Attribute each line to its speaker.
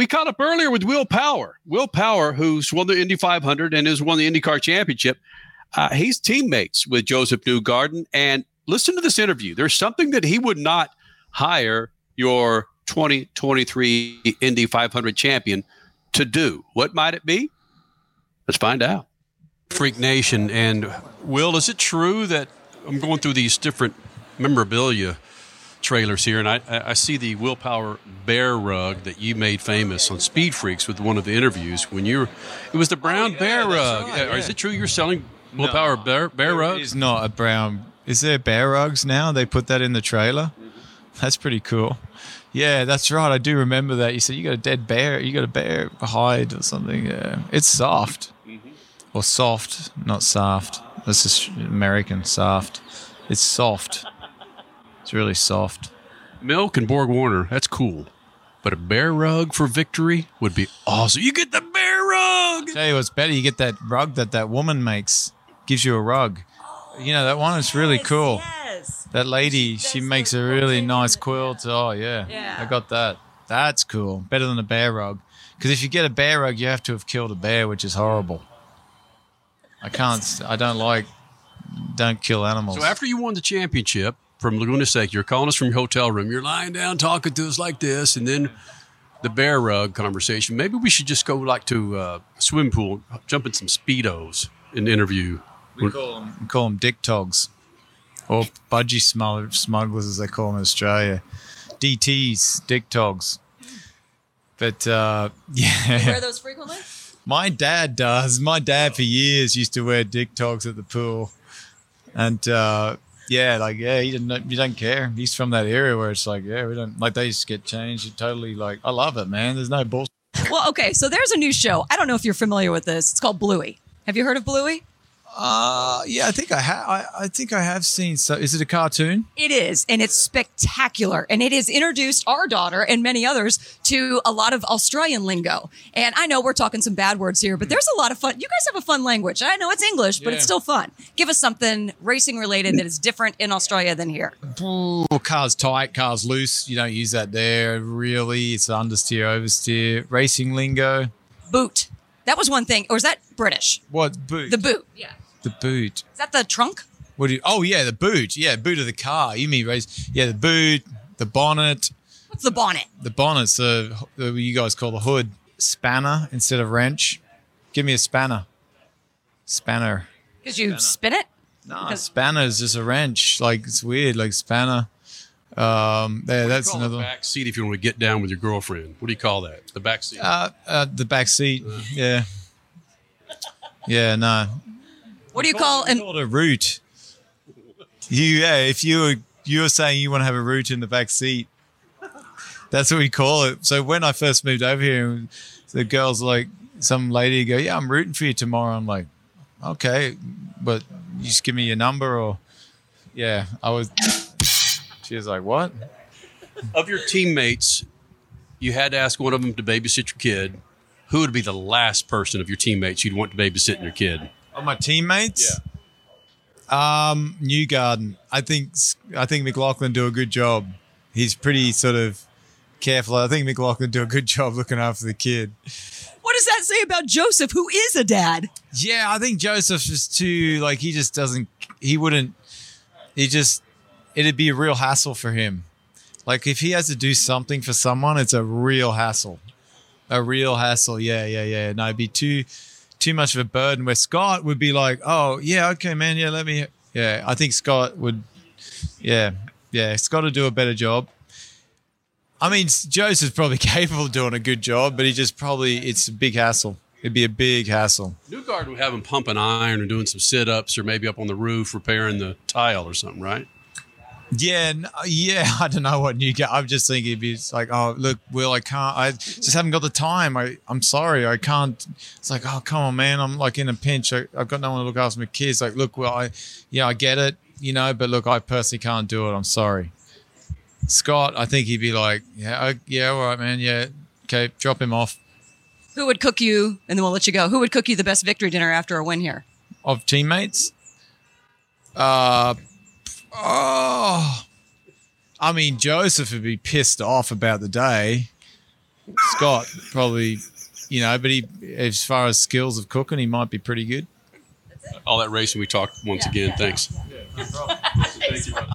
Speaker 1: we caught up earlier with Will Power. Will Power, who's won the Indy 500 and has won the IndyCar Championship. Uh, he's teammates with Josef Newgarden. And listen to this interview. There's something that he would not hire your 2023 Indy 500 champion to do. What might it be? Let's find out. Freak Nation. And Will, is it true that I'm going through these different memorabilia trailers here, and I, I see the Willpower bear rug that you made famous on Speed Freaks with one of the interviews when you were, it was the brown
Speaker 2: Oh, yeah,
Speaker 1: bear rug.
Speaker 2: right,
Speaker 1: Uh, Is it true you're selling Willpower
Speaker 2: No.
Speaker 1: Bear, bear rug?
Speaker 2: It's not a brown. Is there bear rugs now? They put that in the trailer. That's pretty cool. Yeah, that's right. I do remember that. You said you got a dead bear. You got a bear hide or something. Yeah, it's soft or soft, not soft. That's just American soft. It's soft. It's really soft.
Speaker 1: Milk and BorgWarner, that's cool. But a bear rug for victory would be awesome. You get the bear rug.
Speaker 2: Tell you what's better. You get that rug that that woman makes. Gives you a rug. You know that one is really cool.
Speaker 3: Yes.
Speaker 2: That lady, she
Speaker 3: does
Speaker 2: makes a really nice
Speaker 3: and-
Speaker 2: quilt. Oh yeah,
Speaker 3: Yeah.
Speaker 2: I got that. That's cool. Better than a bear rug. Because if you get a bear rug, you have to have killed a bear, which is horrible. I can't. I don't like. Don't kill animals.
Speaker 1: So after you won the championship from Laguna Seca, you're calling us from your hotel room. You're lying down talking to us like this, and then the bear rug conversation. Maybe we should just go like to uh, a swim pool, jump in some speedos, and interview.
Speaker 2: we call them, we call them dick togs, or budgie smugglers, smugglers as they call them in Australia. DTs, dick togs. But uh, yeah.
Speaker 3: Wear those frequently?
Speaker 2: My dad does. My dad for years used to wear dick togs at the pool, and uh, yeah, like yeah, he didn't. You don't care. He's from that area where it's like yeah, we don't like they just get changed. You totally like. I love it, man. There's no bullshit.
Speaker 3: Well, okay. So there's a new show. I don't know if you're familiar with this. It's called Bluey. Have you heard of Bluey?
Speaker 2: Uh, yeah, I think I have. I, I think I have seen. So, is it a cartoon?
Speaker 3: It is, and it's spectacular. And it has introduced our daughter and many others to a lot of Australian lingo. And I know we're talking some bad words here, but there's a lot of fun. You guys have a fun language. I know it's English, but it's still fun. Give us something racing related that is different in Australia than here.
Speaker 2: Well, cars tight, cars loose. You don't use that there. Really, it's understeer, oversteer, racing lingo.
Speaker 3: Boot. That was one thing. Or is that British?
Speaker 2: What boot?
Speaker 3: The boot. Yeah.
Speaker 2: the boot.
Speaker 3: Is that the trunk?
Speaker 2: What do you? Oh yeah, the boot. Yeah, boot of the car. You mean race? Yeah, the boot, the bonnet.
Speaker 3: What's the bonnet?
Speaker 2: The bonnet's the, the you guys call the hood. Spanner instead of wrench. Give me a spanner. Spanner.
Speaker 3: Because you spin it?
Speaker 2: No, spanner is just a wrench. Like it's weird. Like spanner. Um, there. That's
Speaker 1: Call
Speaker 2: another.
Speaker 1: the back seat if you want to get down with your girlfriend. What do you call that? The back seat.
Speaker 2: Uh, uh, the back seat. Yeah. Yeah. No.
Speaker 3: What do you call
Speaker 2: It's
Speaker 3: an
Speaker 2: called a root. You yeah, if you were you were saying you want to have a root in the back seat, that's what we call it. So when I first moved over here, the girls like some lady go, "Yeah, I'm rooting for you tomorrow." I'm like, "Okay, but you just give me your number or." Yeah, I was. She was like, "What?"
Speaker 1: of your teammates, you had to ask one of them to babysit your kid. Who would be the last person of your teammates you'd want to babysit your kid?
Speaker 2: Oh, my teammates. Yeah. Um, Newgarden. I think I think McLaughlin do a good job. He's pretty sort of careful. I think McLaughlin do a good job looking after the kid.
Speaker 3: what does that say about Josef, who is a dad?
Speaker 2: Yeah, I think Josef is too like he just doesn't. He wouldn't. He just. It'd be a real hassle for him. Like if he has to do something for someone, it's a real hassle. A real hassle. Yeah, yeah, yeah. No, it'd be too too much of a burden. Where Scott would be like, "Oh, yeah, okay, man, yeah, let me." Yeah, I think Scott would. Yeah, yeah, Scott would do a better job. I mean, Josef's probably capable of doing a good job, but he just probably it's a big hassle. It'd be a big hassle.
Speaker 1: New Newgard would have him pumping iron or doing some sit ups or maybe up on the roof repairing the tile or something, right?
Speaker 2: Yeah, n- yeah. I don't know what new. I'm just thinking it'd be it's like, oh, look, Will, I can't. I just haven't got the time. I, I'm sorry, I can't. It's like, oh, come on, man. I'm like in a pinch. I, I've got no one to look after my kids. Like, look, well, I, yeah, I get it, you know, but look, I personally can't do it. I'm sorry. Scott, I think he'd be like, yeah, I, yeah, all right, man, yeah, okay, drop him off.
Speaker 3: Who would cook you, and then we'll let you go. Who would cook you the best victory dinner after a win here?
Speaker 2: of teammates. Uh, oh, I mean, Josef would be pissed off about the day. Scott probably, you know, but he as far as skills of cooking, he might be pretty good.
Speaker 1: All that racing we talked once
Speaker 3: Yeah,
Speaker 1: again.
Speaker 3: yeah.
Speaker 1: Thanks.
Speaker 3: Thanks, brother.